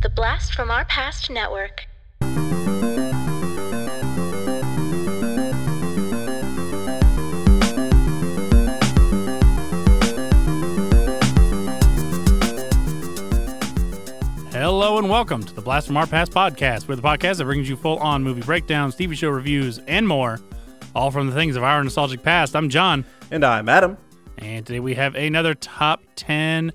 The Blast from Our Past Network. Hello and welcome to the Blast from Our Past podcast. We're the podcast that brings you full on movie breakdowns, TV show reviews, and more, all from the things of our nostalgic past. I'm John, And I'm Adam. and today we have another top 10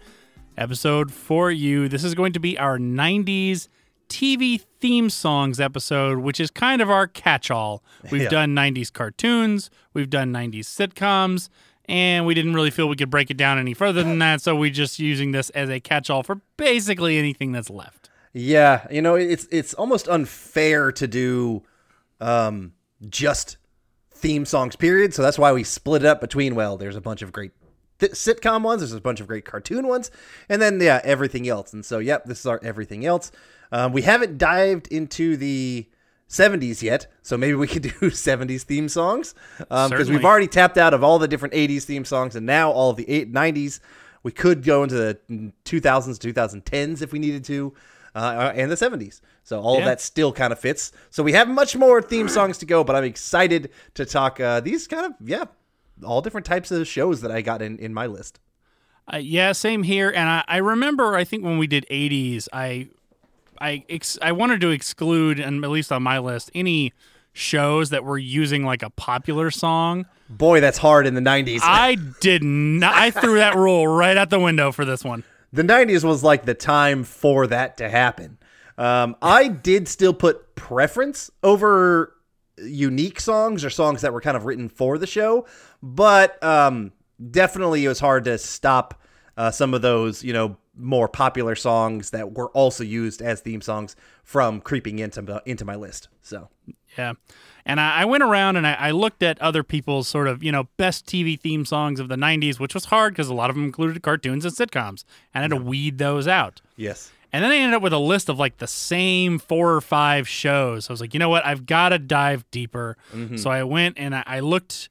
episode for you. This is going to be our 90s TV theme songs episode, which is kind of our catch all. We've Yeah. done 90s cartoons, we've done 90s sitcoms, and we didn't really feel we could break it down any further than that, so we're just using this as a catch all for basically anything that's left. Yeah, you know, it's it's almost unfair to do um just theme songs period, so that's why we split it up between well, there's a bunch of great th- sitcom ones, there's a bunch of great cartoon ones, and then yeah, everything else. And so yep, this is our everything else. Um, we haven't dived into the 70s yet, so maybe we could do 70s theme songs because Certainly. we've already tapped out of all the different 80s theme songs and now all of the eight, 90s. We could go into the 2000s, 2010s if we needed to, uh, and the 70s. So all of that still kind of fits. So we have much more theme songs to go, but I'm excited to talk uh, these kind of yeah, all different types of shows that I got in in my list. Uh, yeah, same here. And I, I remember, I think when we did '80s, I, I, ex- I wanted to exclude, and at least on my list, any shows that were using like a popular song. Boy, that's hard in the 90s. I did not. I threw that rule right out the window for this one. the 90s was like the time for that to happen. Um, I did still put preference over unique songs or songs that were kind of written for the show, but um, definitely it was hard to stop uh, some of those, you know, more popular songs that were also used as theme songs from creeping into into my list. So Yeah. And I, I went around and I, I looked at other people's sort of, you know, best TV theme songs of the 90s, which was hard because a lot of them included cartoons and sitcoms. And I had to weed those out. yes, And then I ended up with a list of like the same four or five shows. I was like, you know what? I've got to dive deeper. Mm-hmm. So I went and I, I looked.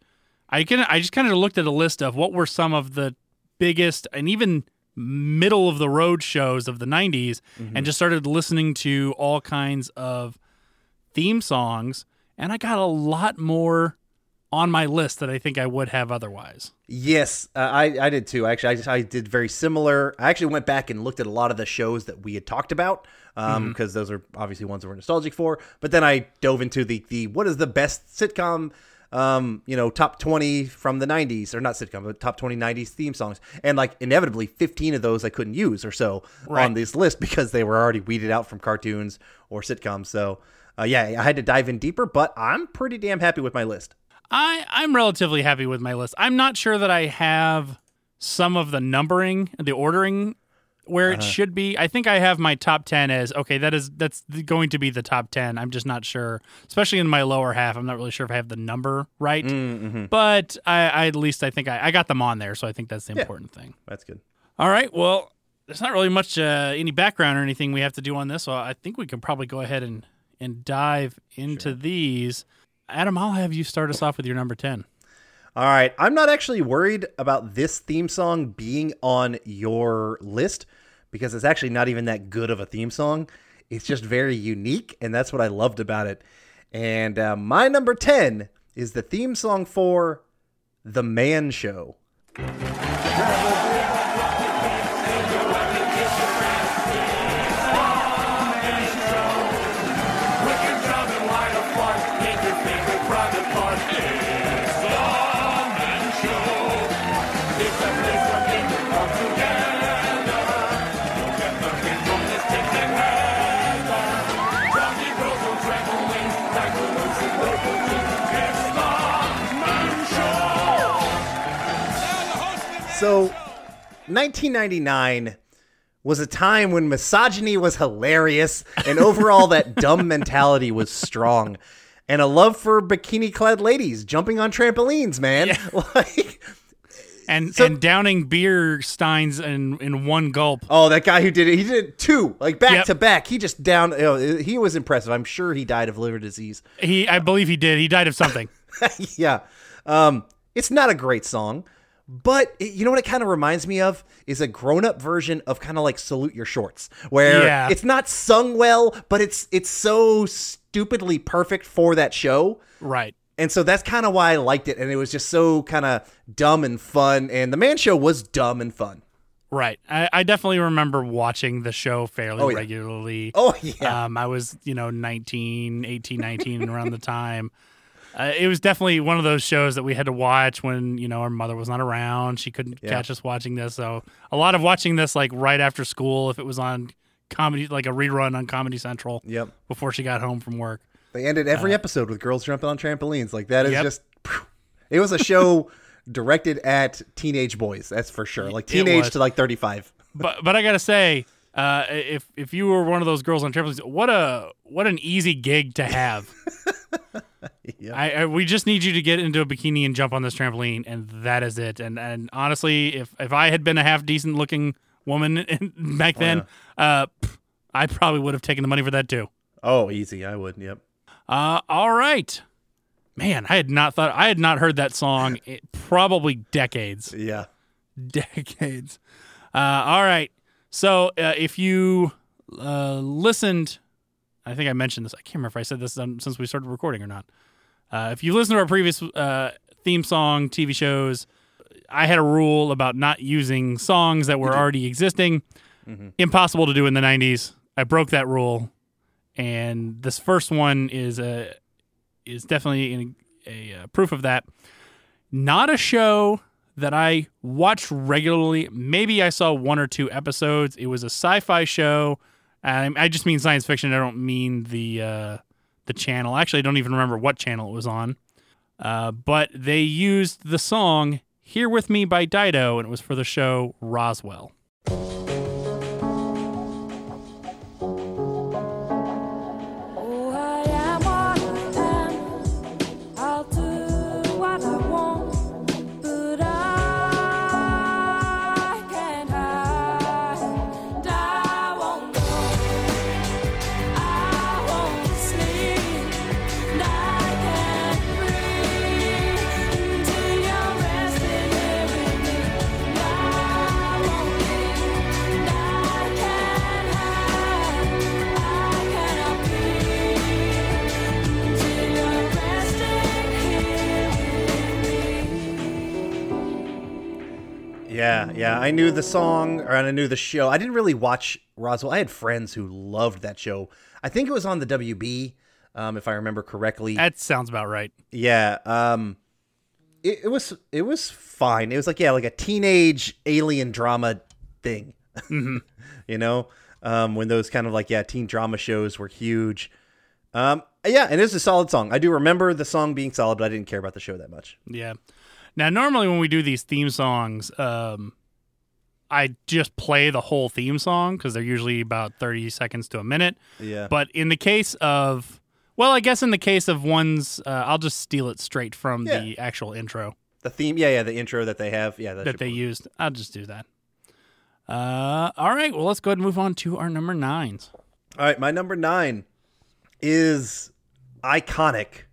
I can. I just kind of looked at a list of what were some of the biggest and even middle of the road shows of the '90s, and mm-hmm. just started listening to all kinds of theme songs. And I got a lot more on my list that I think I would have otherwise. Yes, uh, I I did too. Actually, I just I did very similar. I actually went back and looked at a lot of the shows that we had talked about um because those are obviously ones that we're nostalgic for. But then I dove into the the what is the best sitcom um you know top 20 from the 90s or not sitcom but top 20 90s theme songs and like inevitably 15 of those I couldn't use or so Right. on this list because they were already weeded out from cartoons or sitcoms. So uh, yeah, I had to dive in deeper, but I'm pretty damn happy with my list. I I'm relatively happy with my list. I'm not sure that I have some of the numbering, the ordering where it uh-huh. should be. I think I have my top 10 as okay, that is that's going to be the top 10. I'm just not sure, especially in my lower half. I'm not really sure if I have the number right. Mm, mm-hmm. But I, I at least I think I, I got them on there, so I think that's the important thing. That's good. All right, well, there's not really much uh, any background or anything we have to do on this, so I think we can probably go ahead and and dive into these. Adam, I'll have you start us off with your number 10. All right. I'm not actually worried about this theme song being on your list because it's actually not even that good of a theme song. It's just very unique, and that's what I loved about it. And uh, my number 10 is the theme song for The Man Show. So, 1999 was a time when misogyny was hilarious and overall that dumb mentality was strong. And a love for bikini clad ladies jumping on trampolines, man. Like, and So- and downing beer steins in in one gulp. oh, that guy who did it, he did it two, like back Yep. to back. He just down, you know, he was impressive. I'm sure he died of liver disease. He, I believe he did. He died of something. yeah. Um, it's not a great song, But it, you know what it kind of reminds me of is a grown-up version of kind of like Salute Your Shorts, where Yeah. it's not sung well, but it's it's so stupidly perfect for that show. Right. And so that's kind of why I liked it and it was just so kind of dumb and fun and the man show was dumb and fun. Right. I, I definitely remember watching the show fairly Oh, yeah. regularly. Oh yeah. Um, I was, you know, 19, 18, 19 around the time. Uh, it was definitely one of those shows that we had to watch when, you know, our mother was not around. She couldn't Yeah. catch us watching this. So a lot of watching this like right after school if it was on comedy, like a rerun on Comedy Central yep. before she got home from work. They ended every episode with girls jumping on trampolines. Like that is Yep. just it was a show directed at teenage boys, that's for sure. Like teenage to like 35. But but I gotta say, uh, if if you were one of those girls on trampolines, what a what an easy gig to have. Yeah. I, I we just need you to get into a bikini and jump on this trampoline, and that is it. And and honestly, if if I had been a half decent looking woman in, back then, uh, pff, I probably would have taken the money for that too. Oh, easy. I would. Yep. Uh, all right, man. I had not thought I had not heard that song probably decades. Yeah. decades. Uh, all right. So uh, if you uh, listened, I think I mentioned this. I can't remember if I said this um, since we started recording or not. Uh, if you listen to our previous uh, theme song TV shows, I had a rule about not using songs that were already existing. Impossible to do in the '90s. I broke that rule, and this first one is a is definitely an, a, uh proof of that. Not a show that I watched regularly. Maybe I saw one or two episodes. It was a sci-fi show. And I just mean science fiction. I don't mean the uh, the channel. Actually, I don't even remember what channel it was on. Uh, but they used the song "Here with Me" by Dido, and it was for the show Roswell. Yeah. I knew the song or I knew the show. I didn't really watch Roswell. I had friends who loved that show. I think it was on the WB, um, if I remember correctly. That sounds about right. yeah. Um, it, it was it was fine. It was like yeah, like a teenage alien drama thing. you know, um, when those kind of like yeah, teen drama shows were huge. Um, yeah, and it was a solid song. I do remember the song being solid, but I didn't care about the show that much. Yeah. Now, normally when we do these theme songs, um, I just play the whole theme song because they're usually about 30 seconds to a minute. Yeah. But in the case of, well, I guess in the case of ones, uh, I'll just steal it straight from the actual intro The theme, yeah, yeah, the intro that they have, yeah, that, that they work. used. I'll just do that. Uh, all right. Well, let's go ahead and move on to our number nines. All right, my number nine is iconic.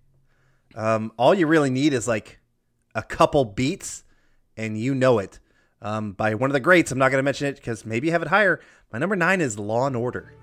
Um, all you really need is like a couple beats, and you know it. Um, by one of the greats. I'm not going to mention it because maybe you have it higher. My number nine is Law and Order.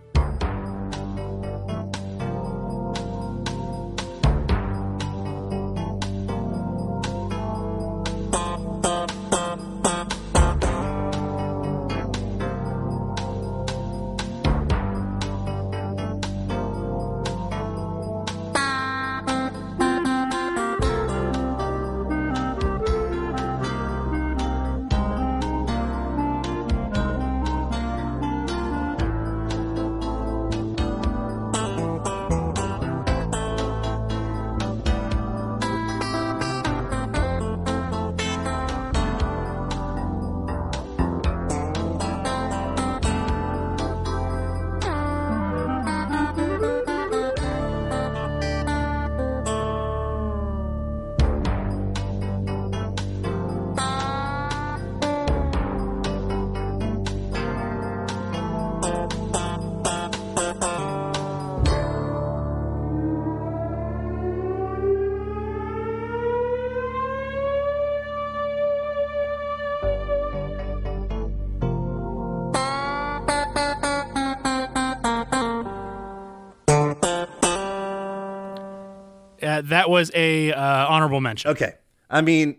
That that was a uh, honorable mention. Okay. I mean,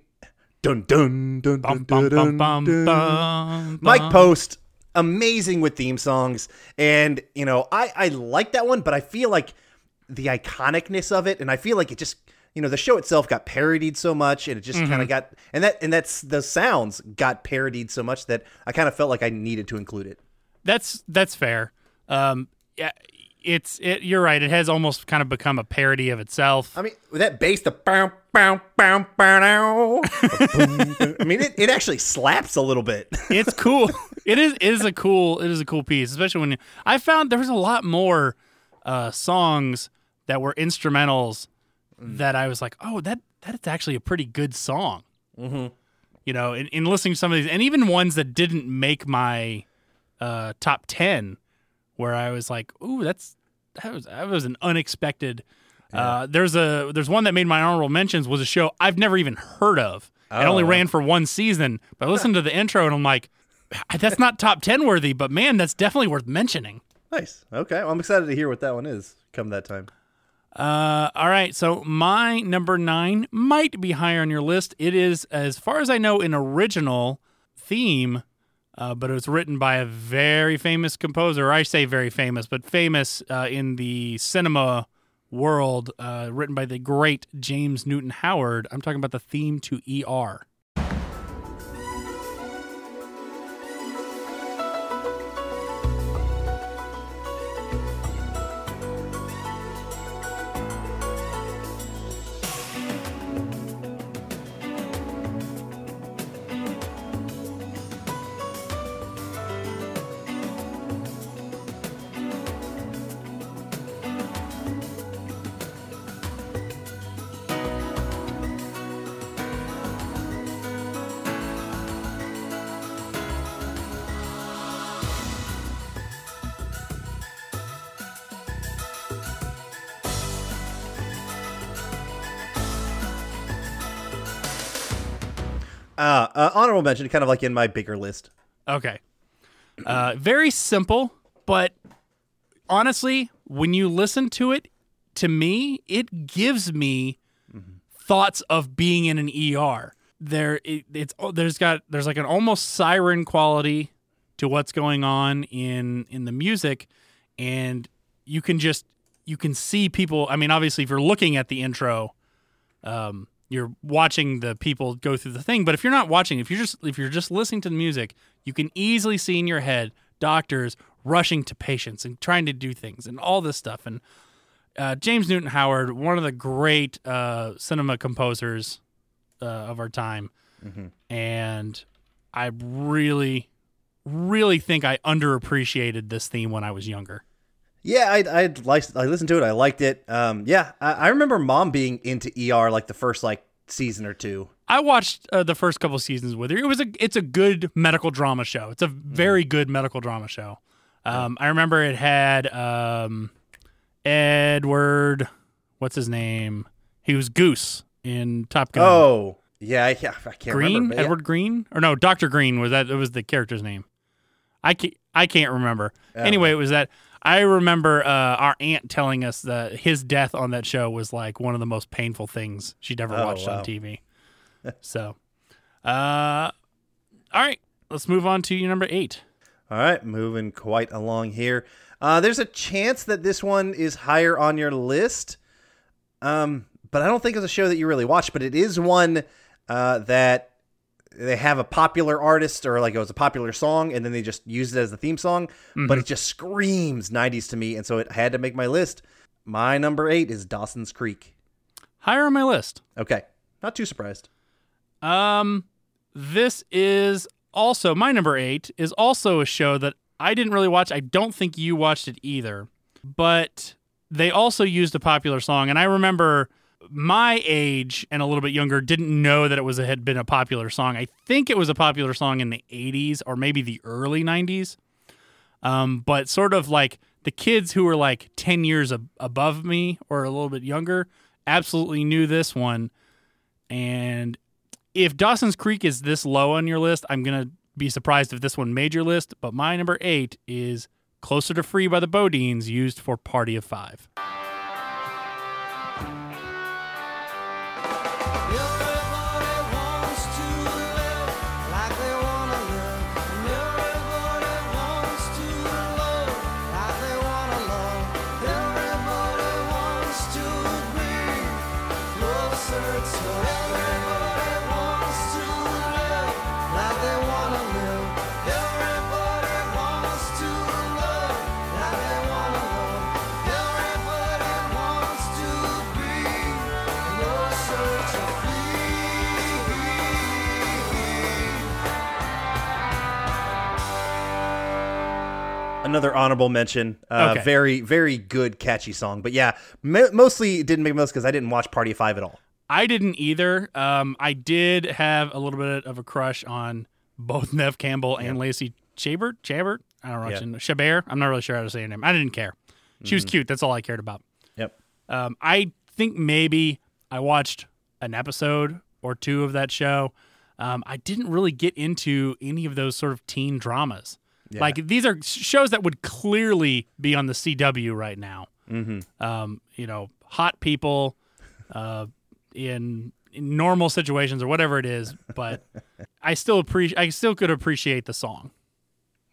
dun dun dun dun dun bum, bum, dun. Mike. Post, amazing with theme songs, and you know, I I like that one, but I feel like the iconicness of it, and I feel like it just. You know, the show itself got parodied so much, and it just Mm-hmm. kind of got, and that, and that's the sounds got parodied so much that I kind of felt like I needed to include it. That's that's fair. Um, yeah, it's it. You're right. It has almost kind of become a parody of itself. I mean, with that bass, the bow, bow, bow, bow. I mean, it, it actually slaps a little bit. it's cool. it is it is a cool it is a cool piece, especially when I found there was a lot more uh, songs that were instrumentals that I was like, oh, that that's actually a pretty good song. Mm-hmm. You know, in, in listening to some of these, and even ones that didn't make my uh, top ten, where I was like, ooh, that's that was that was an unexpected. Uh, there's a there's one that made my honorable mentions was a show I've never even heard of. It only Oh. ran for one season, but I listened to the intro and I'm like, that's not top ten worthy, but man, that's definitely worth mentioning. nice. Okay. Well, I'm excited to hear what that one is come that time. Uh, all right, so my number nine might be higher on your list. It is, as far as I know, an original theme, uh, but it was written by a very famous composer. I say very famous, but famous uh, in the cinema world, uh, written by the great James Newton Howard. I'm talking about the theme to ER. Uh, honorable mention, kind of like in my bigger list. Okay. Uh, very simple, but honestly, when you listen to it, to me, it gives me thoughts of being in an ER. There, it, it's oh, there's got there's like an almost siren quality to what's going on in in the music, and you can just you can see people. I mean, obviously, if you're looking at the intro, um, you're watching the people go through the thing. But if you're not watching, if you're just if you're just listening to the music, you can easily see in your head doctors rushing to patients and trying to do things and all this stuff. And uh, James Newton Howard, one of the great uh, cinema composers uh, of our time, and I really, really think I underappreciated this theme when I was younger. Yeah, I I liked I listened to it. I liked it. Um, yeah, I, I remember mom being into ER like the first like season or two. I watched uh, the first couple seasons with her. It was a it's a good medical drama show. It's a very good medical drama show. Um, I remember it had um, Edward, what's his name? He was Goose in Top Gun. Oh, yeah, I, yeah, I can't Green, remember. yeah. Edward Green, or no, Doctor Green was that? It was the character's name. I can't, I can't remember. Anyway, it was that. I remember uh, our aunt telling us that his death on that show was like one of the most painful things she'd ever Oh, watched wow. on TV. so, uh, all right, let's move on to your number eight. All right, moving quite along here. Uh, there's a chance that this one is higher on your list, um, but I don't think it's a show that you really watch. But it is one uh, that they have a popular artist or like it was a popular song, and then they just use it as the theme song. But it just screams '90s to me, and so it had to make my list. My number eight is Dawson's Creek. Higher on my list. Okay, not too surprised. Um, this is also my number eight is also a show that I didn't really watch. I don't think you watched it either, but they also used a popular song, and I remember my age and a little bit younger didn't know that it was a, had been a popular song. I think it was a popular song in the '80s or maybe the early '90s. Um, but sort of like the kids who were like 10 years ab- above me or a little bit younger absolutely knew this one. And if Dawson's Creek is this low on your list, I'm going to be surprised if this one made your list. But my number eight is Closer to Free by the BoDeans, used for Party of Five. Another honorable mention. Uh, Okay. Very, very good, catchy song. But yeah, mo- mostly didn't make most because I didn't watch Party of Five at all. I didn't either. Um, I did have a little bit of a crush on both Neve Campbell and Lacey Chabert. Chabert? I don't know. Yeah. Mm-hmm. Yeah. Chabert? I'm not really sure how to say her name. I didn't care. She was cute. That's all I cared about. Yep. Um, I think maybe I watched an episode or two of that show. Um, I didn't really get into any of those sort of teen dramas. Like these are shows that would clearly be on the CW right now. Mm-hmm. Um, you know, hot people uh, in, in normal situations or whatever it is. But I still appreciate. I still could appreciate the song.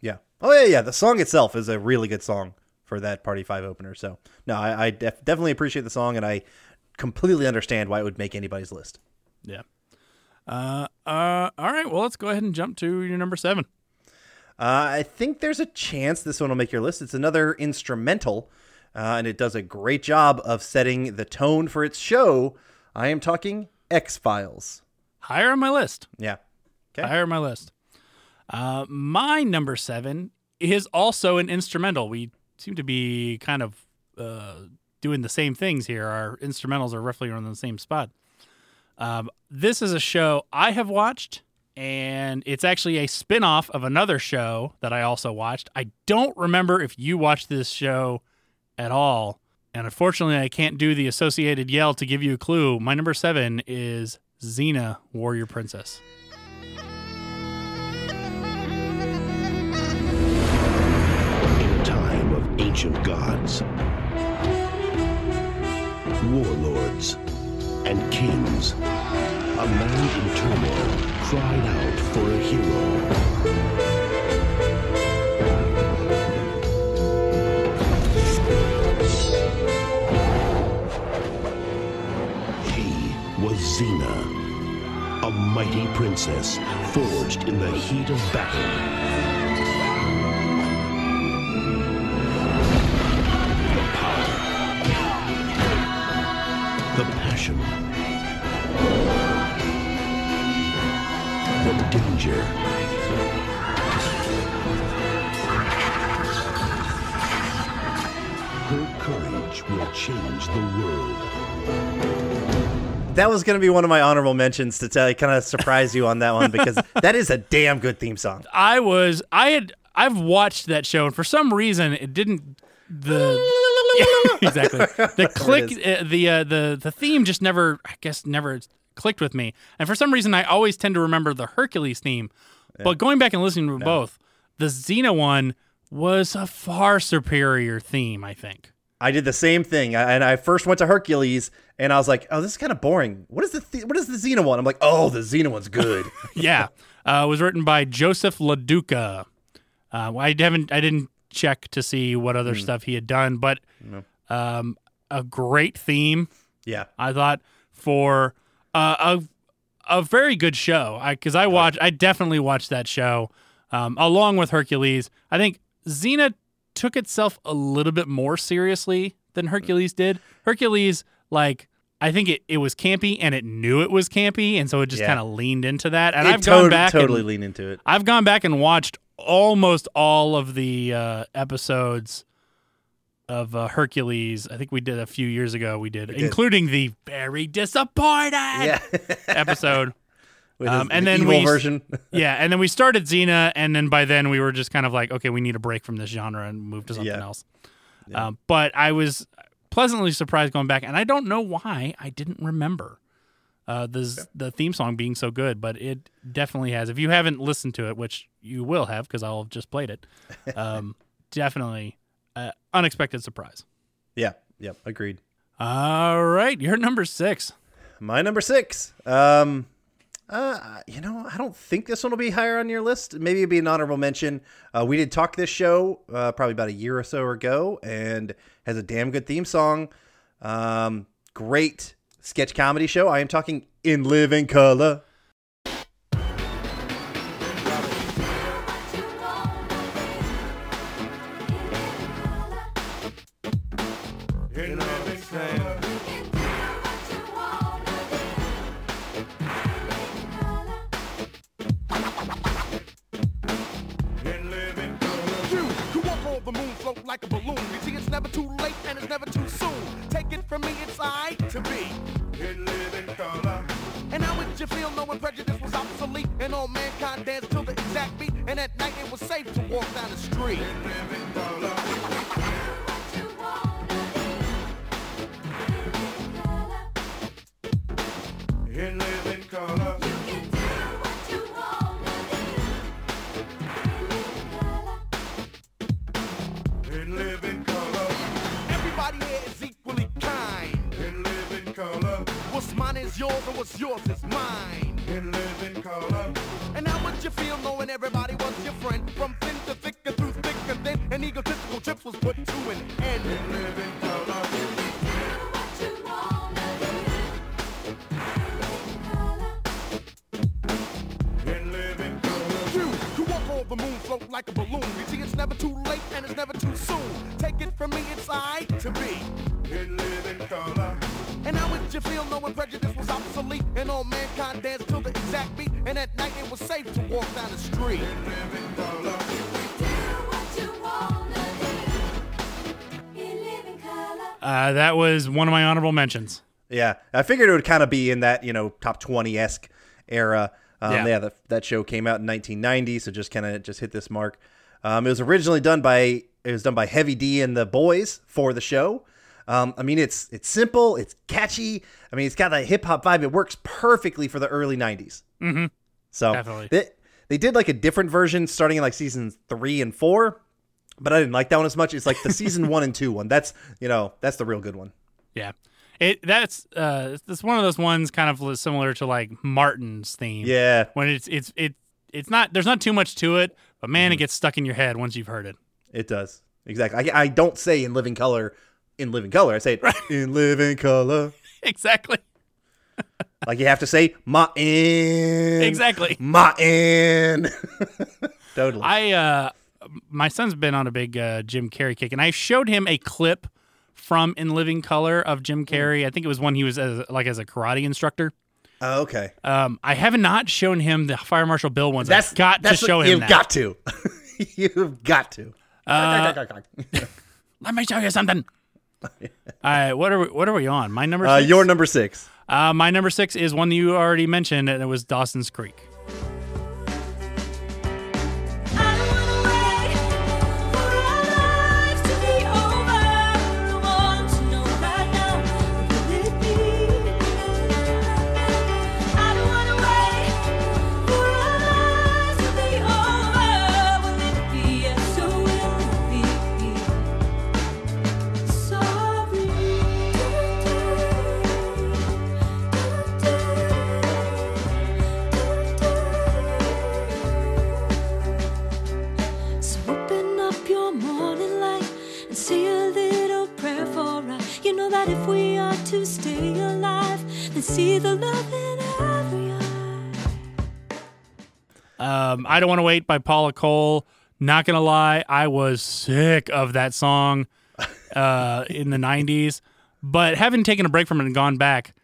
Yeah. Oh yeah, yeah. The song itself is a really good song for that Party Five opener. So no, I, I def- definitely appreciate the song, and I completely understand why it would make anybody's list. Yeah. Uh, uh, all right. Well, let's go ahead and jump to your number seven. Uh, I think there's a chance this one will make your list. It's another instrumental, uh, and it does a great job of setting the tone for its show. I am talking X Files. Higher on my list. Yeah. Okay. Higher on my list. Uh, my number seven is also an instrumental. We seem to be kind of uh, doing the same things here. Our instrumentals are roughly on the same spot. Um, this is a show I have watched, and it's actually a spin off of another show that I also watched. I don't remember if you watched this show at all. And unfortunately, I can't do the associated yell to give you a clue. My number seven is Xena, Warrior Princess. In time of ancient gods, warlords, and kings, a land in turmoil cried out for a hero. She was Xena, a mighty princess forged in the heat of battle. The power. The passion. Danger. Her courage will change the world. That was going to be one of my honorable mentions to tell you, kind of surprise you on that one because that is a damn good theme song. I was I had I've watched that show and for some reason it didn't the Yeah, exactly the click uh, the uh, the the theme just never I guess never clicked with me. And for some reason I always tend to remember the Hercules theme. But going back and listening to both the Xena one was a far superior theme I think. I did the same thing, I- and I first went to Hercules, and I was like, "Oh, this is kind of boring. What is the th- what is the Xena one?" I'm like, "Oh, the Xena one's good." yeah. Uh, it was written by Joseph LaDuca. Uh, I haven't I didn't check to see what other stuff he had done but um, a great theme. Yeah, I thought for uh, a a very good show. I because I watched, I definitely watched that show um, along with Hercules. I think Xena took itself a little bit more seriously than Hercules did. Hercules, like. I think it, it was campy and it knew it was campy, and so it just Yeah. kind of leaned into that. And it I've gone back totally and, lean into it. I've gone back and watched almost all of the uh, episodes of uh, Hercules. I think we did a few years ago. We did, did. including the very disappointed Yeah, episode. Um, and the then we- version. yeah, and then we started Xena, and then by then we were just kind of like, okay, we need a break from this genre and move to something Yeah. else. Um, but I was pleasantly surprised going back, and I don't know why I didn't remember uh, the the theme song being so good, but it definitely has. If you haven't listened to it, which you will have because I'll have just played it, um, definitely uh, unexpected surprise. yeah, yep, agreed. All right, you're number six. My number six. Um, uh, you know, I don't think this one will be higher on your list. Maybe it'd be an honorable mention. Uh, we did talk this show uh, probably about a year or so ago, and has a damn good theme song. Um, great sketch comedy show. I am talking in living color. That was one of my honorable mentions. Yeah, I figured it would kind of be in that you know top twenty esque era. Um, Yeah. yeah, that that show came out in 1990, so just kind of just hit this mark. Um, it was originally done by it was done by Heavy D and the Boys for the show. Um, I mean, it's it's simple, it's catchy. I mean, it's got that hip hop vibe. It works perfectly for the early 90s. Mm-hmm. So Definitely. They, they did like a different version starting in like seasons three and four, but I didn't like that one as much. It's like the season one and two one. That's you know that's the real good one. Yeah. It that's uh it's one of those ones kind of similar to like Martin's theme. Yeah, When it's it's it it's not there's not too much to it, but man, Mm-hmm. it gets stuck in your head once you've heard it. It does exactly. I, I don't say in living color, in living color. I say it in living color. Exactly. Like you have to say Martin. Exactly. Martin. totally. I uh my son's been on a big uh, Jim Carrey kick, and I showed him a clip from In Living Color of Jim Hmm. Carrey. I think it was when he was as, like as a karate instructor. oh, okay. Um, I have not shown him the Fire Marshal Bill ones. That's I've got that's to show what, him You've that. got to. you've got to. Let me show you something. All right, what are we, what are we on? My number. Uh, six? your number six. Uh, my number six is one that you already mentioned, and it was Dawson's Creek. To stay alive, then see the love in every eye. Um, I don't want to wait by Paula Cole. Not gonna lie, I was sick of that song uh, in the '90s, but having taken a break from it and gone back,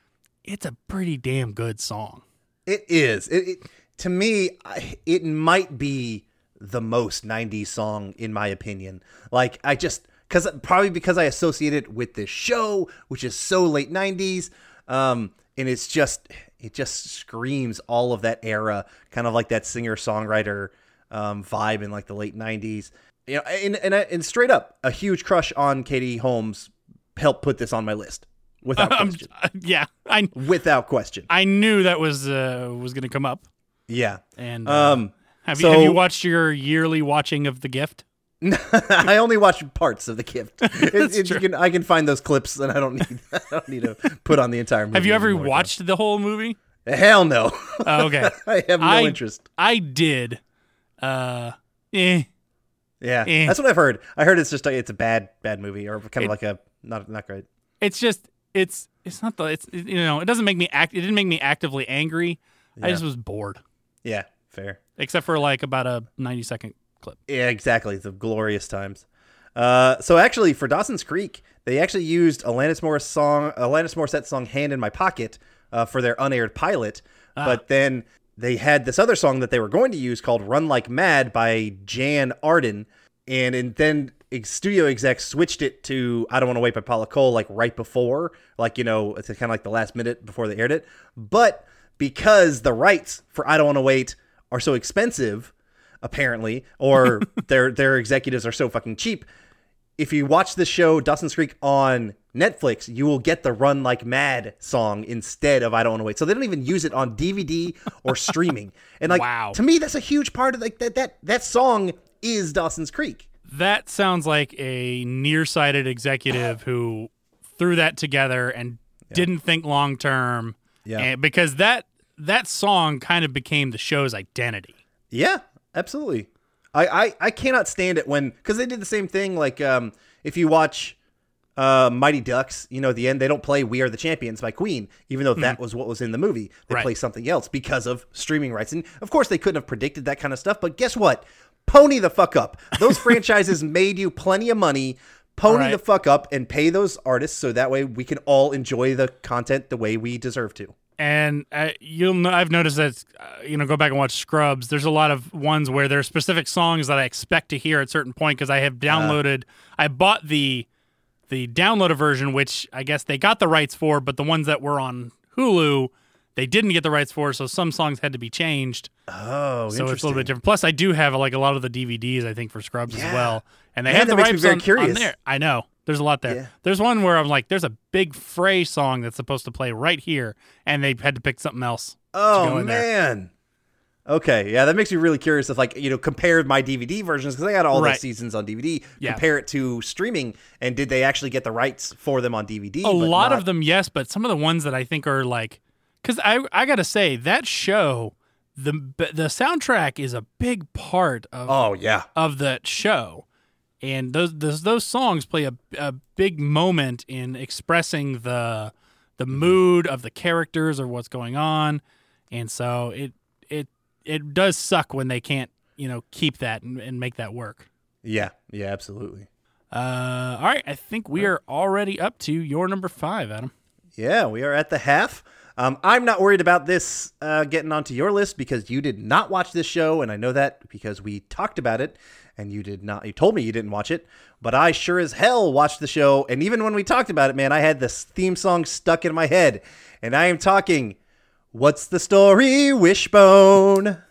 it's a pretty damn good song. It is. It, it to me, it might be the most '90s song in my opinion. Like I just because probably because I associate it with this show, which is so late '90s, um, and it's just it just screams all of that era, kind of like that singer songwriter um, vibe in like the late '90s. You know, and and and straight up, a huge crush on Katie Holmes helped put this on my list without Um, question. yeah, I without question. I knew that was uh, was gonna come up. Yeah. And uh, Um. have you have you watched your yearly watching of The Gift? I only watch parts of the gift. It- it- can, I can find those clips, and I don't need. I don't need to put on the entire movie. Have you ever watched the whole movie? Hell no. Oh, okay, I have no I- interest. I did. Uh, eh. Yeah, eh. that's what I've heard. I heard it's just a, it's a bad bad movie, or kind of like a not not great. It's just it's it's not the it's you know it doesn't make me act. It didn't make me actively angry. I just was bored, Yeah, fair. except for like about a ninety second clip. Yeah, exactly. The glorious times. Uh, so actually, for Dawson's Creek, they actually used Alanis Morris song, Alanis Morissette song "Hand in My Pocket" uh, for their unaired pilot. But then they had this other song that they were going to use called "Run Like Mad" by Jann Arden, and and then studio execs switched it to "I Don't Want to Wait" by Paula Cole like right before, like you know, it's kind of like the last minute before they aired it. But because the rights for "I Don't Want to Wait" are so expensive, apparently, or their their executives are so fucking cheap. If you watch the show Dawson's Creek on Netflix, you will get the Run Like Mad song instead of I Don't Want to Wait. So they don't even use it on DVD or streaming. And like Wow. to me, that's a huge part of like that that that song is Dawson's Creek. That sounds like a nearsighted executive who threw that together and didn't think long term. Yeah. And because that that song kind of became the show's identity. Yeah, absolutely. I, I, I cannot stand it when because they did the same thing. Like um, if you watch uh, Mighty Ducks, you know, at the end they don't play "We Are the Champions" by Queen, even though that was what was in the movie. They Right. play something else because of streaming rights, and of course they couldn't have predicted that kind of stuff. But guess what? Pony the fuck up. Those franchises made you plenty of money. Pony Right. the fuck up and pay those artists so that way we can all enjoy the content the way we deserve to. And uh, you'll know I've noticed that uh, you know go back and watch Scrubs. There's a lot of ones where there are specific songs that I expect to hear at a certain point because I have downloaded. I bought the the downloaded version, which I guess they got the rights for, but the ones that were on Hulu, they didn't get the rights for, so some songs had to be changed. Oh, so it's a little bit different. Plus, I do have like a lot of the DVDs. I think for Scrubs Yeah. as well, and they Man, have the rights on, on there. I know there's a lot there. Yeah. There's one where I'm like, there's a big Fray song that's supposed to play right here, and they had to pick something else. Oh in there. man. Okay, yeah, that makes me really curious. If like you know, compare my DVD versions because I got all Right. the seasons on DVD. Yeah. Compare it to streaming, and did they actually get the rights for them on DVD? A lot not- of them, yes, but some of the ones that I think are like, because I I gotta say that show, the the soundtrack is a big part of Oh yeah, of that show, and those those, those songs play a, a big moment in expressing the the Mm-hmm. mood of the characters or what's going on, and so it it it does suck when they can't you know keep that and, and make that work. yeah, yeah, absolutely. Uh, all right, I think we are already up to your number five, Adam. Yeah, we are at the half. Um, I'm not worried about this uh, getting onto your list because you did not watch this show, and I know that because we talked about it, and you did not. You told me you didn't watch it, but I sure as hell watched the show. And even when we talked about it, man, I had this theme song stuck in my head, and I am talking. What's the story, Wishbone?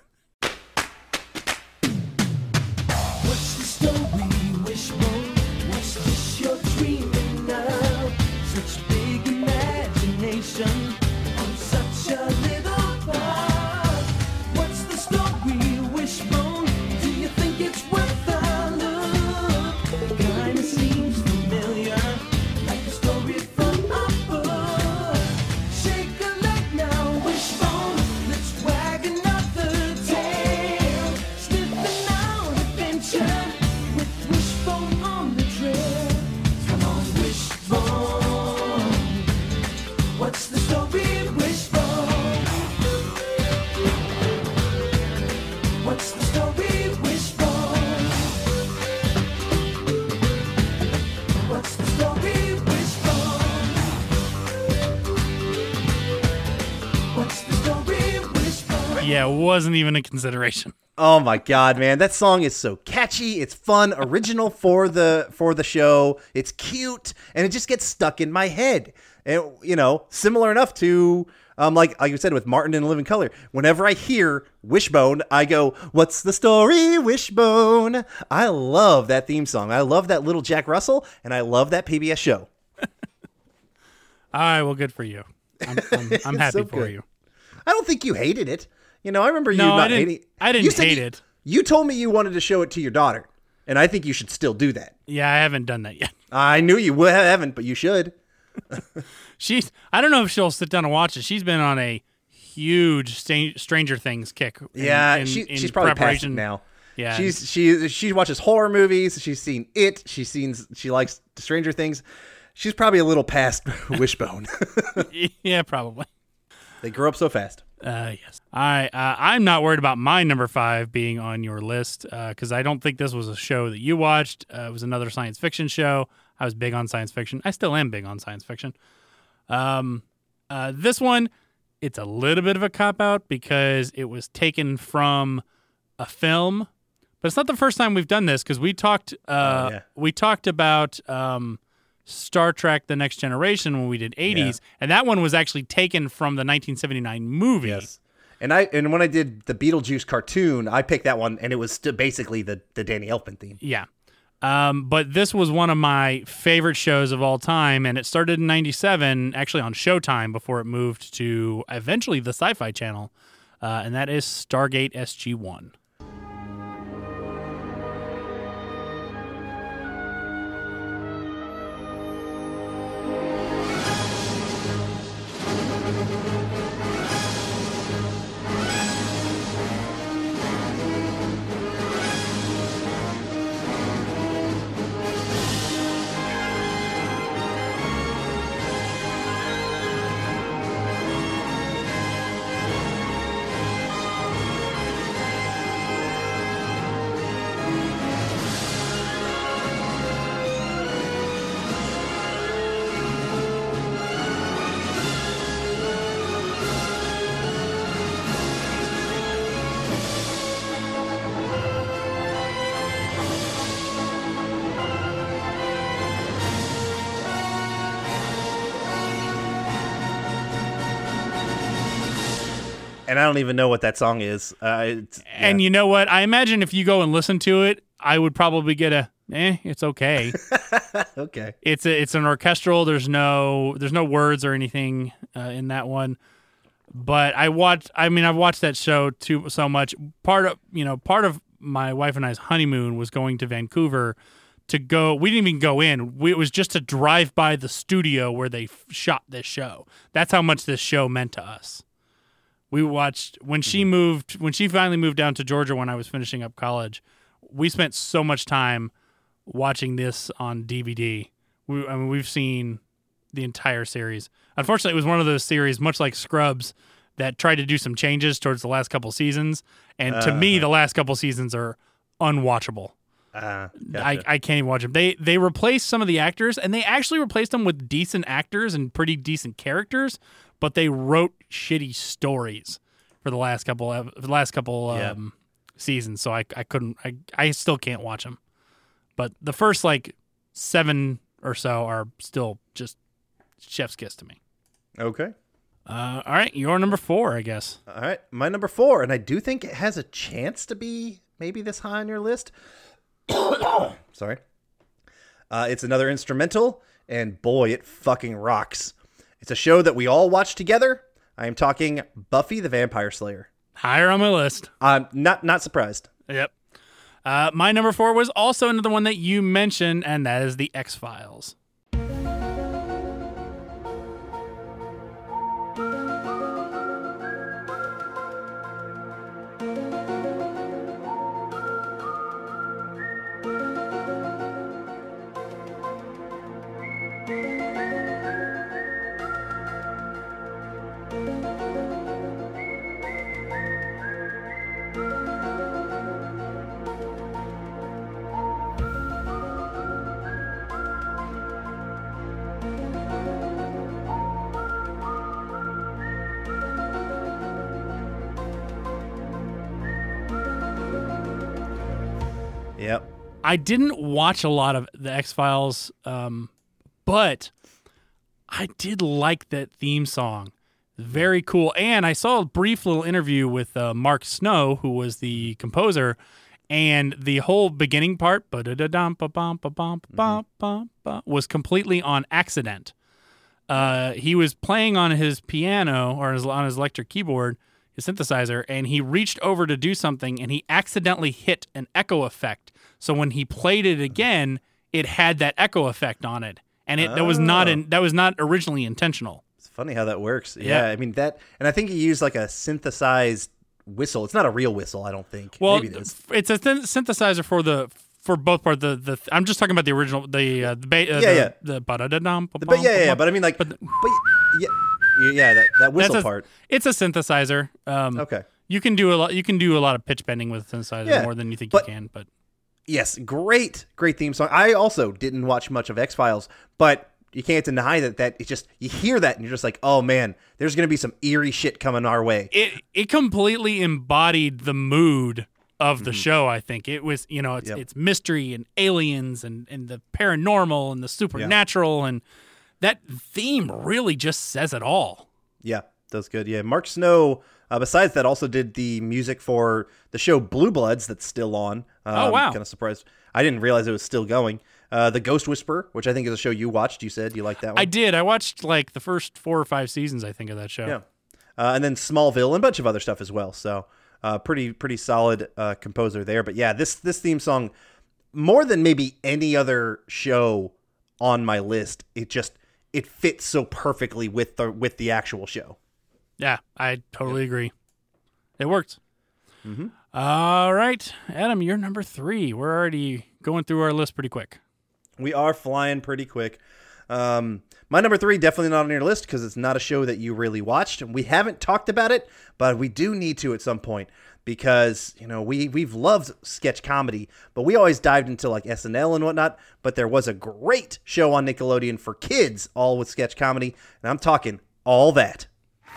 Wasn't even a consideration. Oh my god, man, that song is so catchy. It's fun, original for the for the show. It's cute, and it just gets stuck in my head. And you know, similar enough to um, like like you said with Martin in Living Color. Whenever I hear Wishbone, I go, "What's the story, Wishbone?" I love that theme song. I love that little Jack Russell, and I love that PBS show. All right, well, good for you. I'm, I'm, I'm happy so for good. you. I don't think you hated it. You know, I remember you No, not I didn't- hating. I didn't you hate you- it. You told me you wanted to show it to your daughter, and I think you should still do that. Yeah, I haven't done that yet. I knew you would haven't, but you should. She's. I don't know if she'll sit down and watch it. She's been on a huge Sta- Stranger Things kick. in- Yeah, in- she, in she's probably past now. Yeah, she's she she watches horror movies. She's seen it. She's seen she likes Stranger Things. She's probably a little past Wishbone. yeah, probably. They grow up so fast. Uh, yes. I uh, I'm not worried about my number five being on your list because I don't think this was a show that you watched. Uh, it was another science fiction show. I was big on science fiction. I still am big on science fiction. Um, uh, this one, it's a little bit of a cop out because it was taken from a film, But it's not the first time we've done this because we talked. Uh, Oh, yeah. We talked about um, Star Trek: The Next Generation when we did '80s, Yeah. and that one was actually taken from the 1979 movie. Yes. And I and when I did the Beetlejuice cartoon, I picked that one, and it was basically the the Danny Elfman theme. Yeah. Um, but this was one of my favorite shows of all time, and it started in '97, actually on Showtime before it moved to eventually the Sci-Fi Channel, uh, and that is Stargate SG One. And I don't even know what that song is. Uh, it's, And you know what? I imagine if you go and listen to it, I would probably get a eh, it's okay. okay, it's a, it's an orchestral. There's no there's no words or anything uh, in that one. But I watched. I mean, I've watched that show too so much. Part of you know part of my wife and I's honeymoon was going to Vancouver to go. We didn't even go in. We, it was just to drive by the studio where they f- shot this show. That's how much this show meant to us. We watched when she moved when she finally moved down to Georgia when I was finishing up college. We spent so much time watching this on DVD. We, I mean, we've seen the entire series. Unfortunately, it was one of those series, much like Scrubs, that tried to do some changes towards the last couple seasons. And to me, the last couple seasons are unwatchable. uh, I. I can't even watch them. They they replaced some of the actors, and they actually replaced them with decent actors and pretty decent characters. But they wrote shitty stories for the last couple of the last couple Yeah. um, seasons. So I I couldn't I I still can't watch them. But the first like seven or so are still just chef's kiss to me. okay. Uh, all right, your number four, I guess. All right, my number four, and I do think it has a chance to be maybe this high on your list. Sorry. Uh, it's another instrumental, and boy, it fucking rocks. It's a show that we all watch together. I am talking Buffy the Vampire Slayer. Higher on my list. I'm not not surprised. Yep. Uh, my number four was also another one that you mentioned, and that is the X Files. I didn't watch a lot of the X Files, um, but I did like that theme song. Very cool. And I saw a brief little interview with uh, Mark Snow, who was the composer, and the whole beginning part ba-bum, was completely on accident. Uh, he was playing on his piano or his, on his electric keyboard, his synthesizer, and he reached over to do something and he accidentally hit an echo effect. So when he played it again, it had that echo effect on it, and it that was not in, that was not originally intentional. It's funny how that works. Yeah, Yeah. I mean that, and I think he used like a synthesized whistle. It's not a real whistle, I don't think. Well, Maybe it is. it's a syn- synthesizer for the for both parts. The the I'm just talking about the original the uh, the ba- uh, Yeah, the, yeah. the But yeah, yeah, yeah, but I mean like, but, yeah, yeah, that, that whistle a, part. It's a synthesizer. Um, Okay. You can do a lot. You can do a lot of pitch bending with a synthesizer Yeah, more than you think but- you can. But Yes, great, great theme song. I also didn't watch much of X Files, but you can't deny that that it's just you hear that and you're just like, oh man, there's gonna be some eerie shit coming our way. it it completely embodied the mood of the mm-hmm. show. I think it was, you know, it's Yep. it's mystery and aliens and and the paranormal and the supernatural and that theme really just says it all. Yeah, that's good. Yeah, Mark Snow. Uh, besides that, also did the music for the show Blue Bloods that's still on. Um, Oh, wow. Kind of surprised. I didn't realize it was still going. Uh, the Ghost Whisperer, which I think is a show you watched. You said you liked that one. I did. I watched like the first four or five seasons. I think of that show. Yeah. Uh, and then Smallville and a bunch of other stuff as well. So uh, pretty pretty solid uh, composer there. But yeah, this this theme song more than maybe any other show on my list. It just it fits so perfectly with the with the actual show. Yeah, I totally agree. It worked. All right, Adam, you're number three. We're already going through our list pretty quick. We are flying pretty quick. Um, my number three definitely not on your list because it's not a show that you really watched. We haven't talked about it, but we do need to at some point because you know we we've loved sketch comedy, but we always dived into like SNL and whatnot. But there was a great show on Nickelodeon for kids, all with sketch comedy, and I'm talking all that.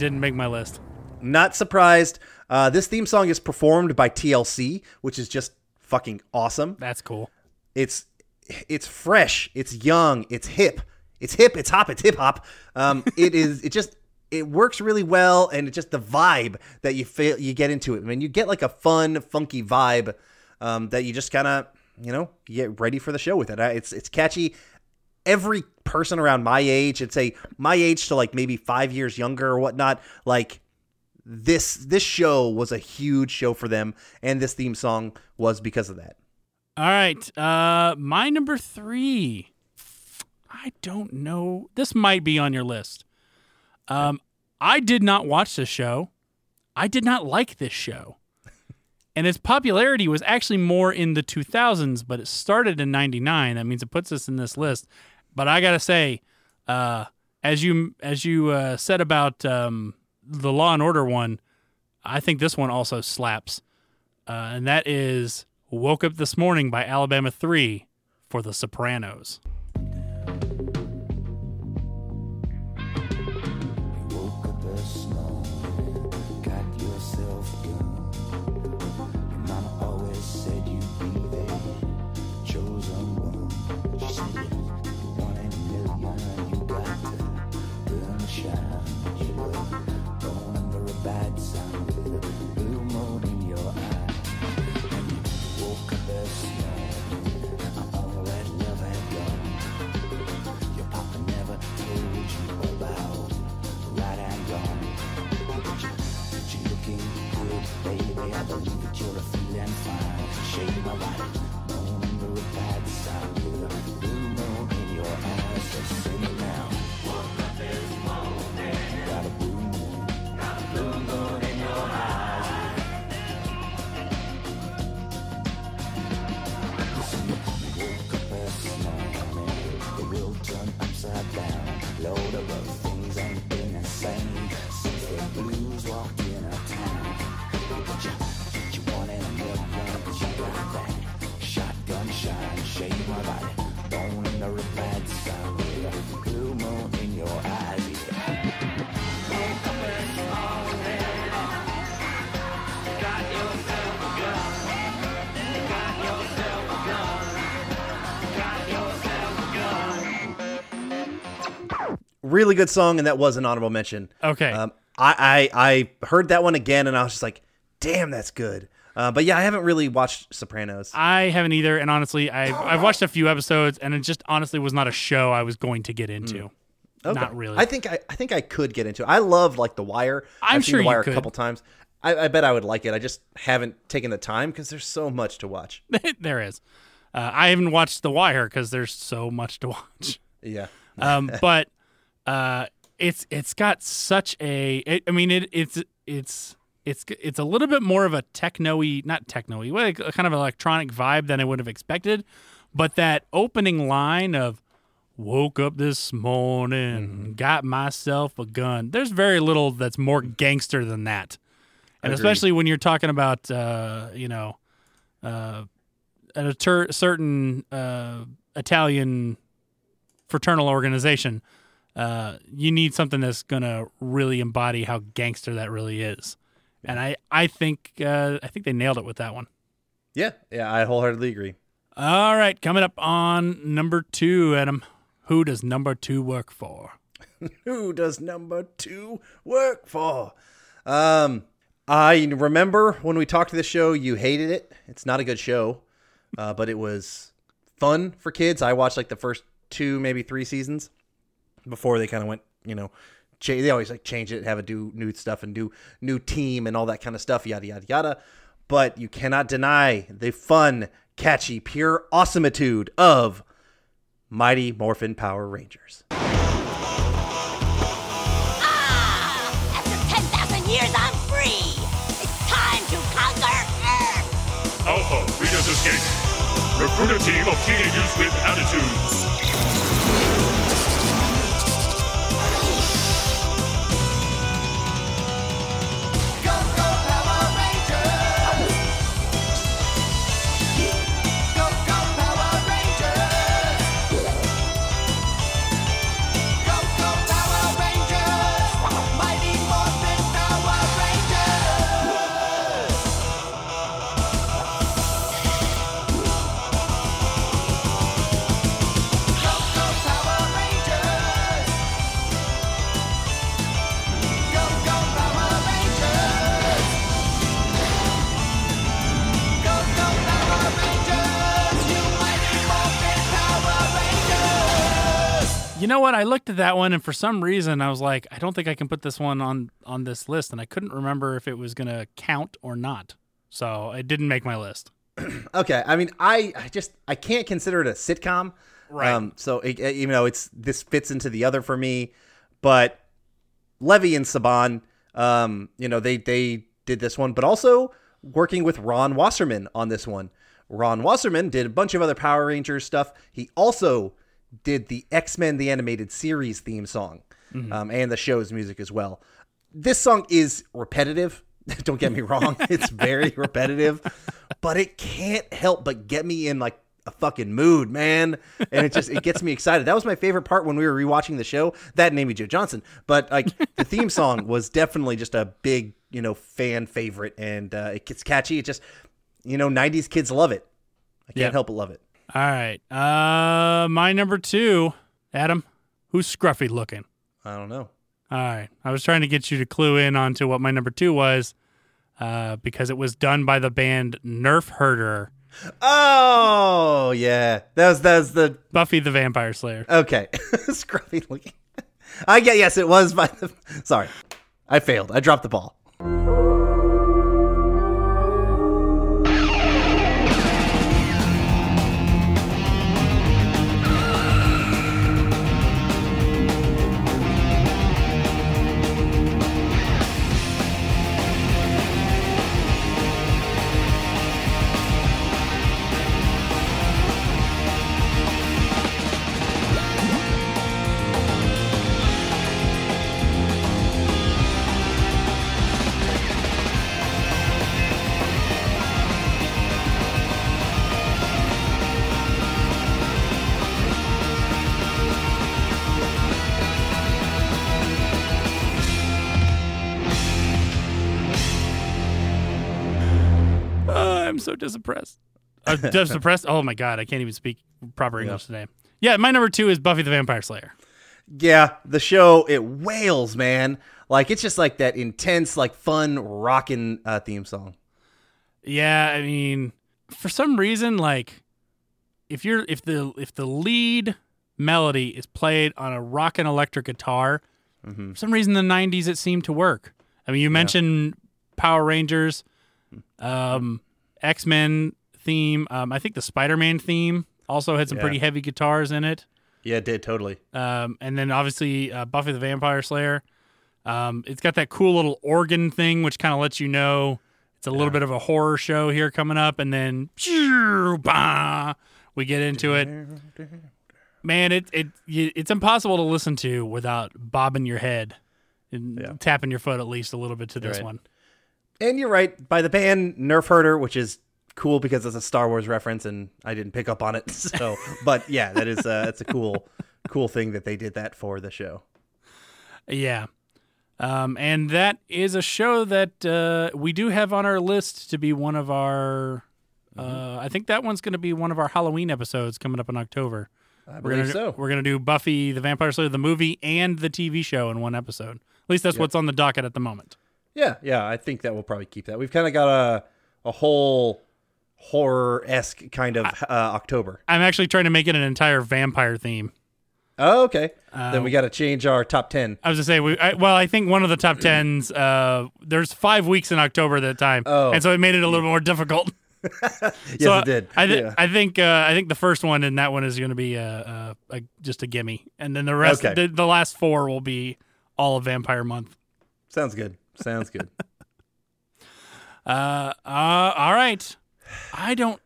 didn't make my list. Not surprised. Uh, this theme song is performed by TLC, which is just fucking awesome. That's cool. it's it's fresh, it's young, it's hip, it's hip, it's hop, it's hip hop. Um, it is it just it works really well, and it just the vibe that you feel you get into it. I mean, you get like a fun, funky vibe um, that you just kind of you know get ready for the show with it. It's it's catchy. Every person around my age, and say my age to like maybe five years younger or whatnot, like this this show was a huge show for them, and this theme song was because of that. All right, uh, my number three. I don't know. This might be on your list. Um, I did not watch this show. I did not like this show. And its popularity was actually more in the 2000s, but it started in 99. That means it puts us in this list. But I got to say, uh, as you as you uh, said about um, the Law and Order one, I think this one also slaps. Uh, and that is Woke Up This Morning by Alabama 3 for The Sopranos. I believe that you're a feeling fine. Shade my light, really good song, and that was an honorable mention. Okay. Um, I, I I heard that one again, and I was just like, "Damn, that's good." Uh, but yeah, I haven't really watched Sopranos. I haven't either, and honestly, I've I've watched a few episodes, and it just honestly was not a show I was going to get into. Okay. Not really. I think I, I think I could get into it. I love like The Wire. I'm I've seen sure The you Wire a couple times. I, I bet I would like it. I just haven't taken the time because there's so much to watch. there is. Uh, I haven't watched The Wire because there's so much to watch. Yeah. um, but uh, it's it's got such a. It, I mean, it it's it's it's it's a little bit more of a techno-y, not techno-y, well, like, kind of electronic vibe than I would have expected. But that opening line of "Woke up this morning, got myself a gun." There's very little that's more gangster than that, and Agreed. especially when you're talking about uh, you know. Uh, at a ter- certain uh, Italian fraternal organization, uh, you need something that's gonna really embody how gangster that really is. And I, I think, uh, I think they nailed it with that one. Yeah. Yeah. I wholeheartedly agree. All right, coming up on number two, Adam. Who does number two work for? Who does number two work for? Um, I remember when we talked to the show, you hated it. It's not a good show, uh, but it was fun for kids. I watched like the first two, maybe three seasons before they kind of went, you know, cha- they always like change it, have it do new stuff and do new team and all that kind of stuff, yada yada yada. But you cannot deny the fun, catchy, pure awesomeitude of Mighty Morphin Power Rangers. Ah! After 10,000 years, I'm free. It's time to conquer Earth. Alpha, Rita's Escape. Recruit a team of teenagers with attitudes. What? I looked at that one, and for some reason, I was like, I don't think I can put this one on on this list, and I couldn't remember if it was gonna count or not. So it didn't make my list. Okay, I mean, I, I just I can't consider it a sitcom, Right. Um, so it, it- you know, it's this fits into the other for me, but Levy and Saban, um, you know, they they did this one, but also working with Ron Wasserman on this one. Ron Wasserman did a bunch of other Power Rangers stuff. He also did the X Men the animated series theme song, um, and the show's music as well. This song is repetitive. Don't get me wrong; it's very repetitive, but it can't help but get me in like a fucking mood, man. And it just it gets me excited. That was my favorite part when we were rewatching the show. That and Amy Jo Johnson, but like the theme song was definitely just a big you know fan favorite, and uh, it gets catchy. It just you know '90s kids love it. I can't Yep. help but love it. All right, uh, my number two, Adam. Who's scruffy looking? I don't know. All right. I was trying to get you to clue in onto what my number two was uh, because it was done by the band Nerf Herder, Oh yeah, that was that was the Buffy the Vampire Slayer. okay scruffy looking. I get yes, it was by the. Sorry, I failed. I dropped the ball. I'm so disappressed. Uh. Oh my god, I can't even speak proper English today. Yeah, my number two is Buffy the Vampire Slayer. Yeah, the show it wails, man. Like it's just like that intense, like fun, rocking uh, theme song. Yeah, I mean, for some reason, like if you're if the if the lead melody is played on a rock and electric guitar, Mm-hmm. for some reason in the '90s it seemed to work. I mean, you mentioned Power Rangers, um, X Men theme. Um, I think the Spider Man theme also had some Yeah. pretty heavy guitars in it. Yeah, it did totally. Um, and then obviously uh, Buffy the Vampire Slayer. Um, it's got that cool little organ thing, which kind of lets you know it's a little bit of a horror show here coming up. And then bah, we get into it. Man, it it it's impossible to listen to without bobbing your head and tapping your foot at least a little bit to this Right. one. And you're right. By the band Nerf Herder, which is cool because it's a Star Wars reference, and I didn't pick up on it. So, but yeah, that is uh, that's a cool, cool thing that they did that for the show. Yeah. Um, and that is a show that uh, we do have on our list to be one of our. Uh, I think that one's going to be one of our Halloween episodes coming up in October. I we're gonna, so. We're going to do Buffy the Vampire Slayer, the movie, and the TV show in one episode. At least that's Yep. what's on the docket at the moment. Yeah, yeah, I think that we'll probably keep that. We've kind of got a a whole horror esque kind of uh, October. I'm actually trying to make it an entire vampire theme. Oh, okay. then we got to change our top ten. I was gonna say, we, I, well, I think one of the top tens. Uh, there's five weeks in October at that time, Oh. and so it made it a little more difficult. Yes, So it did. I, th- Yeah. I think uh, I think the first one and that one is going to be uh, uh, a, just a gimme, and then the rest, Okay. the, the last four will be all of Vampire Month. Sounds good. Sounds good. Uh, uh, all right. I don't,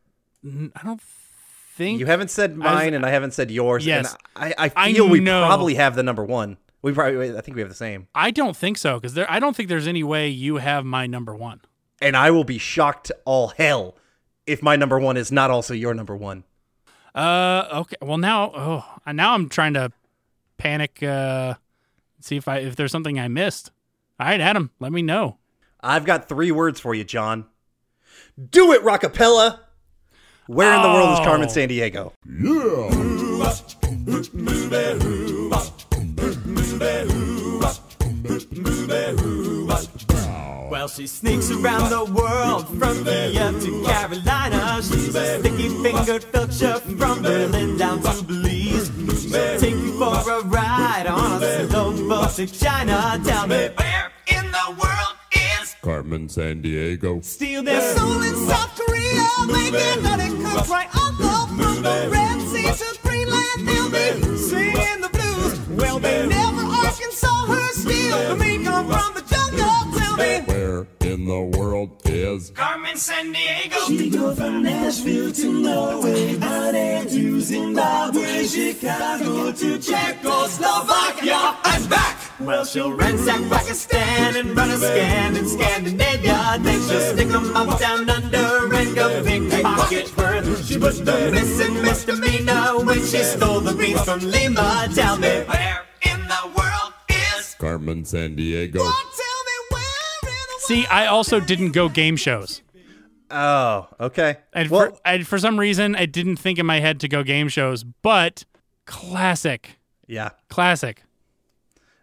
I don't think you haven't said mine, and I haven't said yours. Yes. and I, I I feel we know. probably have the number one. We probably, I think we have the same. I don't think so because there. I don't think there's any way you have my number one. And I will be shocked all hell if my number one is not also your number one. Uh, okay. Well, now, oh, now I'm trying to panic. Uh, see if I if there's something I missed. All right, Adam, let me know. I've got three words for you, John. Do it, Rockapella. Where in the world is Carmen Oh. San Diego? Well, she sneaks around the world from India to Carolina. She's a sticky fingered filcher from Berlin down to Belize. She'll take you for a ride on a slow boat to China. Tell me where Carmen Sandiego. Steal their soul in South Korea, making honey cook right on the from the Red Sea to Greenland. They'll be singing the blues. Well, they never Arkansas her steal. Me come from the jungle. Tell me Where in the world is Carmen Sandiego. She go from Nashville to Norway, out there to Zimbabwe, Chicago to Czechoslovakia and back. Well, she'll ransack Pakistan and run a scan in Scandinavia. Then she'll stick 'em up down under and go big pocket Perth. She was the missing misdemeanor when she stole the beans from Lima. Tell me where in the world is? Carmen San Diego. See, I also didn't go game shows. Oh, okay. And Well- for, I, for some reason, I didn't think in my head to go game shows, but classic, Yeah. classic.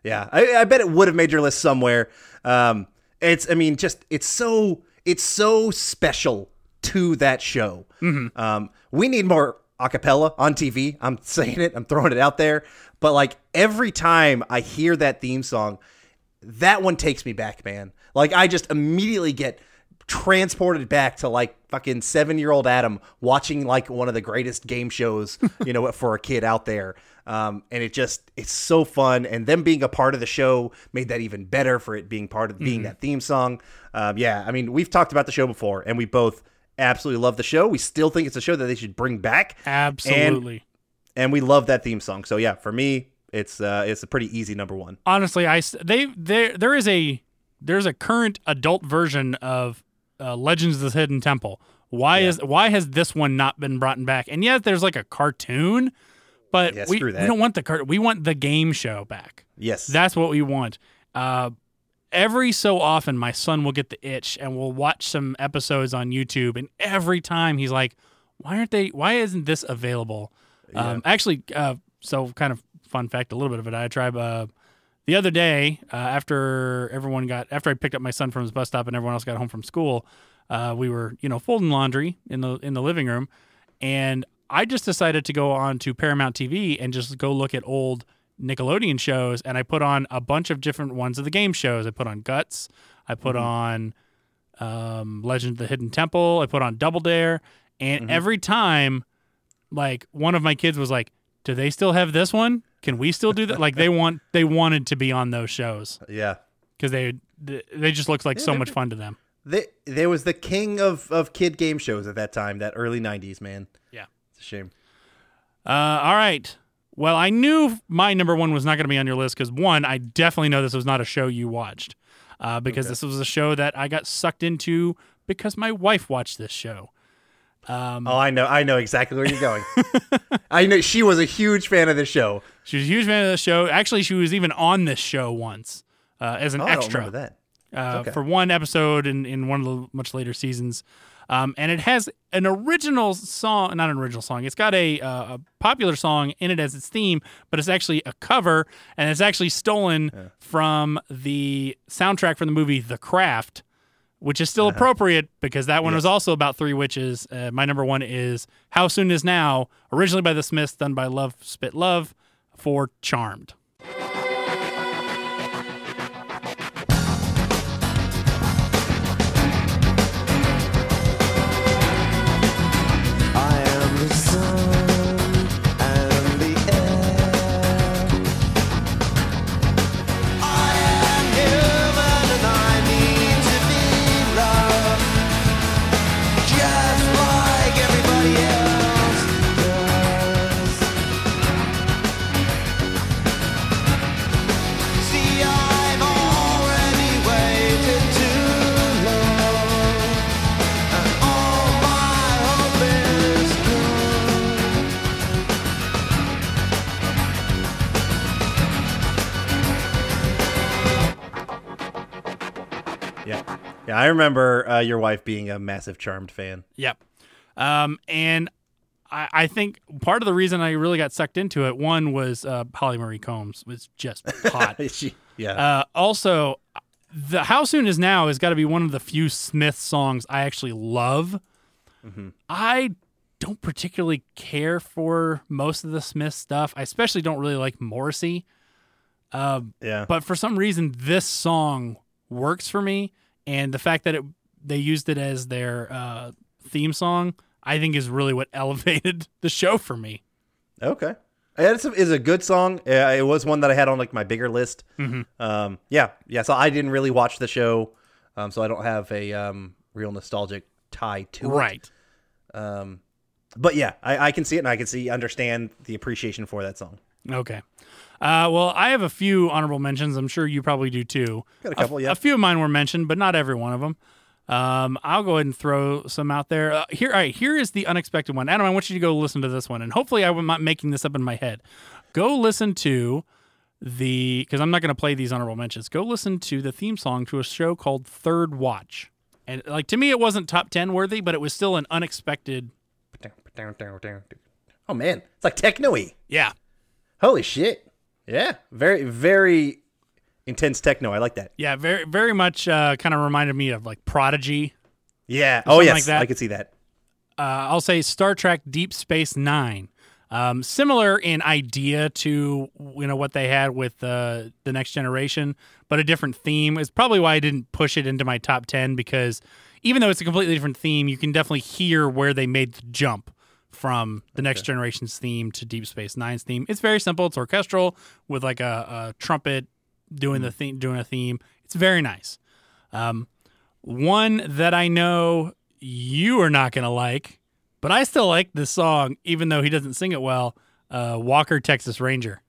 Yeah, I, I bet it would have made your list somewhere. Um, it's, I mean, just it's so it's so special to that show. Um, we need more acapella on TV. I'm saying it. I'm throwing it out there. But like every time I hear that theme song, that one takes me back, man. Like I just immediately get transported back to like fucking seven year old Adam watching like one of the greatest game shows, you know, for a kid out there. Um, and it just it's so fun, and them being a part of the show made that even better for it being part of being that theme song. Um, yeah, I mean, we've talked about the show before, and we both absolutely love the show. We still think it's a show that they should bring back. Absolutely. and, and we love that theme song. So yeah, for me, it's uh, it's a pretty easy number one. Honestly, I, they there there is a there's a current adult version of uh, Legends of the Hidden Temple. Why is why has this one not been brought back? And yet there's like a cartoon, but Yeah, we, we don't want the cart. We want the game show back. Yes, That's what we want. Uh, every so often, my son will get the itch and we'll watch some episodes on YouTube. And every time he's like, "Why aren't they? Why isn't this available?" Um, actually, uh, so kind of fun fact, a little bit of a diatribe. uh, the other day uh, after everyone got after I picked up my son from his bus stop and everyone else got home from school. uh, we were you know folding laundry in the in the living room, and I just decided to go on to Paramount TV and just go look at old Nickelodeon shows, and I put on a bunch of different ones of the game shows. I put on Guts, I put on um, Legend of the Hidden Temple, I put on Double Dare, and every time, like one of my kids was like, "Do they still have this one? Can we still do that?" like they want they wanted to be on those shows Yeah. because they they just looked like so much fun to them. They, there was the king of, of kid game shows at that time, that early 90s, man. Yeah. It's a shame. Uh, all right. Well, I knew my number one was not going to be on your list because one, I definitely know this was not a show you watched, uh, because this was a show that I got sucked into because my wife watched this show. Um, Oh, I know. I know exactly where you're going. I know she was a huge fan of the show. She was a huge fan of the show. Actually, she was even on this show once uh, as an Oh, extra. remember that. uh, Okay. for one episode in, in one of the much later seasons. Um, and it has an original song, not an original song. It's got a, uh, a popular song in it as its theme, but it's actually a cover, and it's actually stolen from the soundtrack from the movie The Craft, which is still appropriate because that one was also about three witches. Uh, my number one is How Soon Is Now, originally by the Smiths, done by Love Spit Love for Charmed. Yeah. I remember uh, your wife being a massive Charmed fan. Yep. Um, and I, I think part of the reason I really got sucked into it, one was uh, Holly Marie Combs was just hot. She- yeah. uh, also, the How Soon Is Now has got to be one of the few Smith songs I actually love. I don't particularly care for most of the Smith stuff. I especially don't really like Morrissey. Uh, yeah. but for some reason, this song works for me, and the fact that it they used it as their uh, theme song, I think, is really what elevated the show for me. Okay. It's a, it's a good song. It was one that I had on like my bigger list. Mhm. Um, yeah, yeah. So I didn't really watch the show, um, so I don't have a um, real nostalgic tie to it. Right. Um, but yeah, I, I can see it and I can see understand the appreciation for that song. Okay. Uh, well, I have a few honorable mentions. I'm sure you probably do too. Got a couple, yeah. A few of mine were mentioned, but not every one of them. Um, I'll go ahead and throw some out there. Uh, here, all right, here is the unexpected one. Adam, I want you to go listen to this one, and hopefully, I'm not making this up in my head. Go listen to the because I'm not going to play these honorable mentions. Go listen to the theme song to a show called Third Watch, and like to me, it wasn't top ten worthy, but it was still an unexpected. Oh man, it's like techno-y. Yeah. Holy shit. Yeah, very very intense techno. I like that. Yeah, very very much uh, kind of reminded me of like Prodigy. Yeah. Oh yes, like that. I could see that. uh, I'll say Star Trek Deep Space Nine. Um, similar in idea to you know what they had with uh, the Next Generation, but a different theme. Is probably why I didn't push it into my top ten because even though it's a completely different theme, you can definitely hear where they made the jump from the Next Generation's theme to Deep Space Nine's theme. It's very simple. It's orchestral with like a, a trumpet doing the theme, doing a theme. It's very nice. Um, one that I know you are not going to like, but I still like this song, even though he doesn't sing it well. Uh, Walker, Texas Ranger.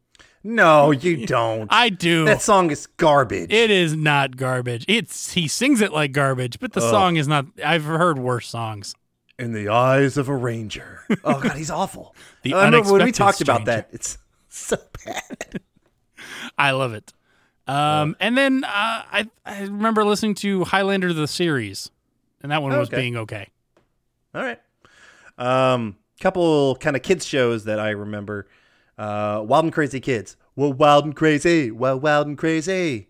No, you don't. I do. That song is garbage. It is not garbage. It's he sings it like garbage, but the Ugh. song is not. I've heard worse songs. In the eyes of a ranger. Oh god, he's awful. The I remember when we talked about that. It's so bad. I love it. Um, and then uh, I I remember listening to Highlander the series, and that one was Okay. being okay. All right. Um, couple kind of kids shows that I remember. Uh, Wild and Crazy Kids. Well, wild and crazy. Well, wild and crazy.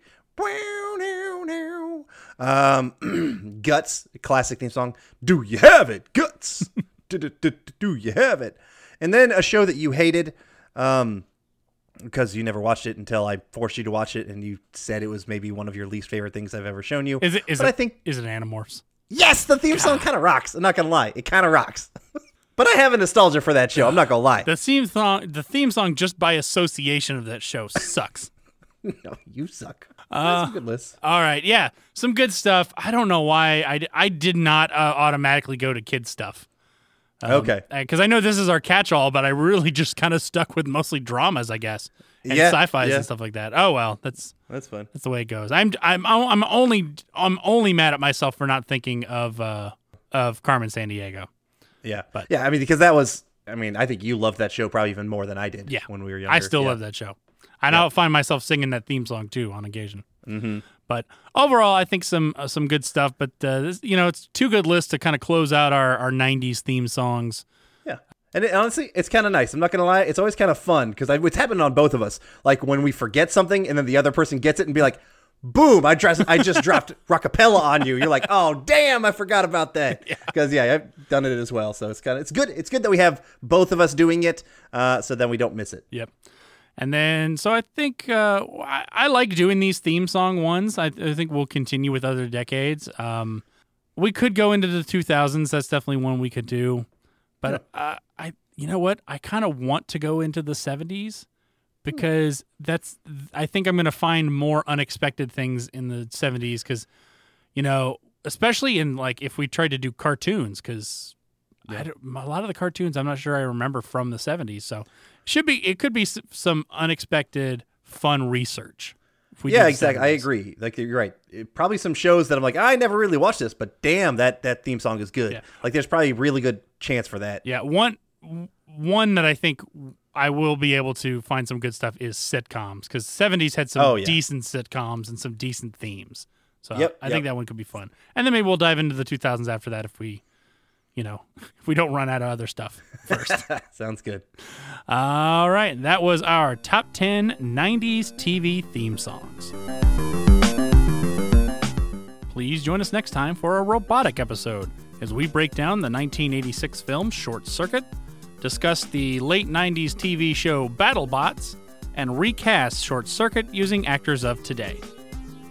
Um, Guts, classic theme song. Do you have it? Guts. do, do, do, do you have it? And then a show that you hated, um, because you never watched it until I forced you to watch it, and you said it was maybe one of your least favorite things I've ever shown you. Is it? Is but it? I think is it Animorphs? yes, the theme song kind of rocks. I'm not gonna lie, it kind of rocks. but I have a nostalgia for that show. I'm not gonna lie. The theme song, the theme song, just by association of that show, sucks. no, you suck. Uh, good list. All right, yeah, some good stuff. I don't know why I, I did not uh, automatically go to kid stuff. Okay. because I know this is our catch-all, but I really just kind of stuck with mostly dramas, I guess, and Yeah, sci-fi's yeah. and stuff like that. Oh well, that's That's fun. that's the way it goes. I'm I'm I'm only I'm only mad at myself for not thinking of uh of Carmen Sandiego. Yeah, But- yeah. I mean, because that was. I mean, I think you loved that show probably even more than I did. Yeah, when we were younger. I still Yeah. love that show. And I'll find myself singing that theme song too on occasion. Mm-hmm. But overall, I think some uh, some good stuff. But uh, this, you know, it's two good lists to kind of close out our our '90s theme songs. Yeah. And it, honestly, it's kind of nice. I'm not gonna lie. It's always kind of fun because it's happened on both of us. Like when we forget something and then the other person gets it and be like, "Boom! I dress, I just dropped rockapella on you." You're like, "Oh, damn! I forgot about that." Because yeah. I've done it as well. So it's kind of it's good. It's good that we have both of us doing it, uh, so then we don't miss it. Yep. And then, so I think uh, I, I like doing these theme song ones. I, I think we'll continue with other decades. Um, we could go into the 2000s. That's definitely one we could do. But uh, I, you know what? I kind of want to go into the 70s because that's. I think I'm going to find more unexpected things in the 70s because, you know, especially in like if we tried to do cartoons because I don't, a lot of the cartoons I'm not sure I remember from the 70s. So should be it could be some unexpected fun research. yeah, exactly. I agree. Like you're right. It- probably some shows that I'm like, I never really watched this, but damn, that that theme song is good. Yeah. Like there's probably a really good chance for that. Yeah, one one that I think I will be able to find some good stuff is sitcoms because 70s had some Oh, yeah. decent sitcoms and some decent themes. So Yep, I think yep. that one could be fun. And then maybe we'll dive into the 2000s after that if we, you know, if we don't run out of other stuff first. Sounds good. All right, that was our top 10 90s TV theme songs. Please join us next time for a robotic episode as we break down the 1986 film Short Circuit, discuss the late 90s TV show BattleBots, and recast Short Circuit using actors of today.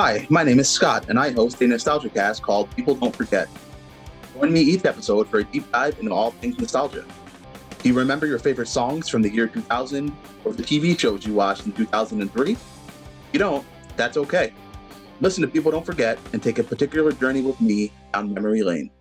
Hi, my name is Scott, and I host a nostalgia cast called People Don't Forget. Join me each episode for a deep dive into all things nostalgia. Do you remember your favorite songs from the year 2000 or the TV shows you watched in 2003? If you don't, that's okay. Listen to People Don't Forget and take a particular journey with me down memory lane.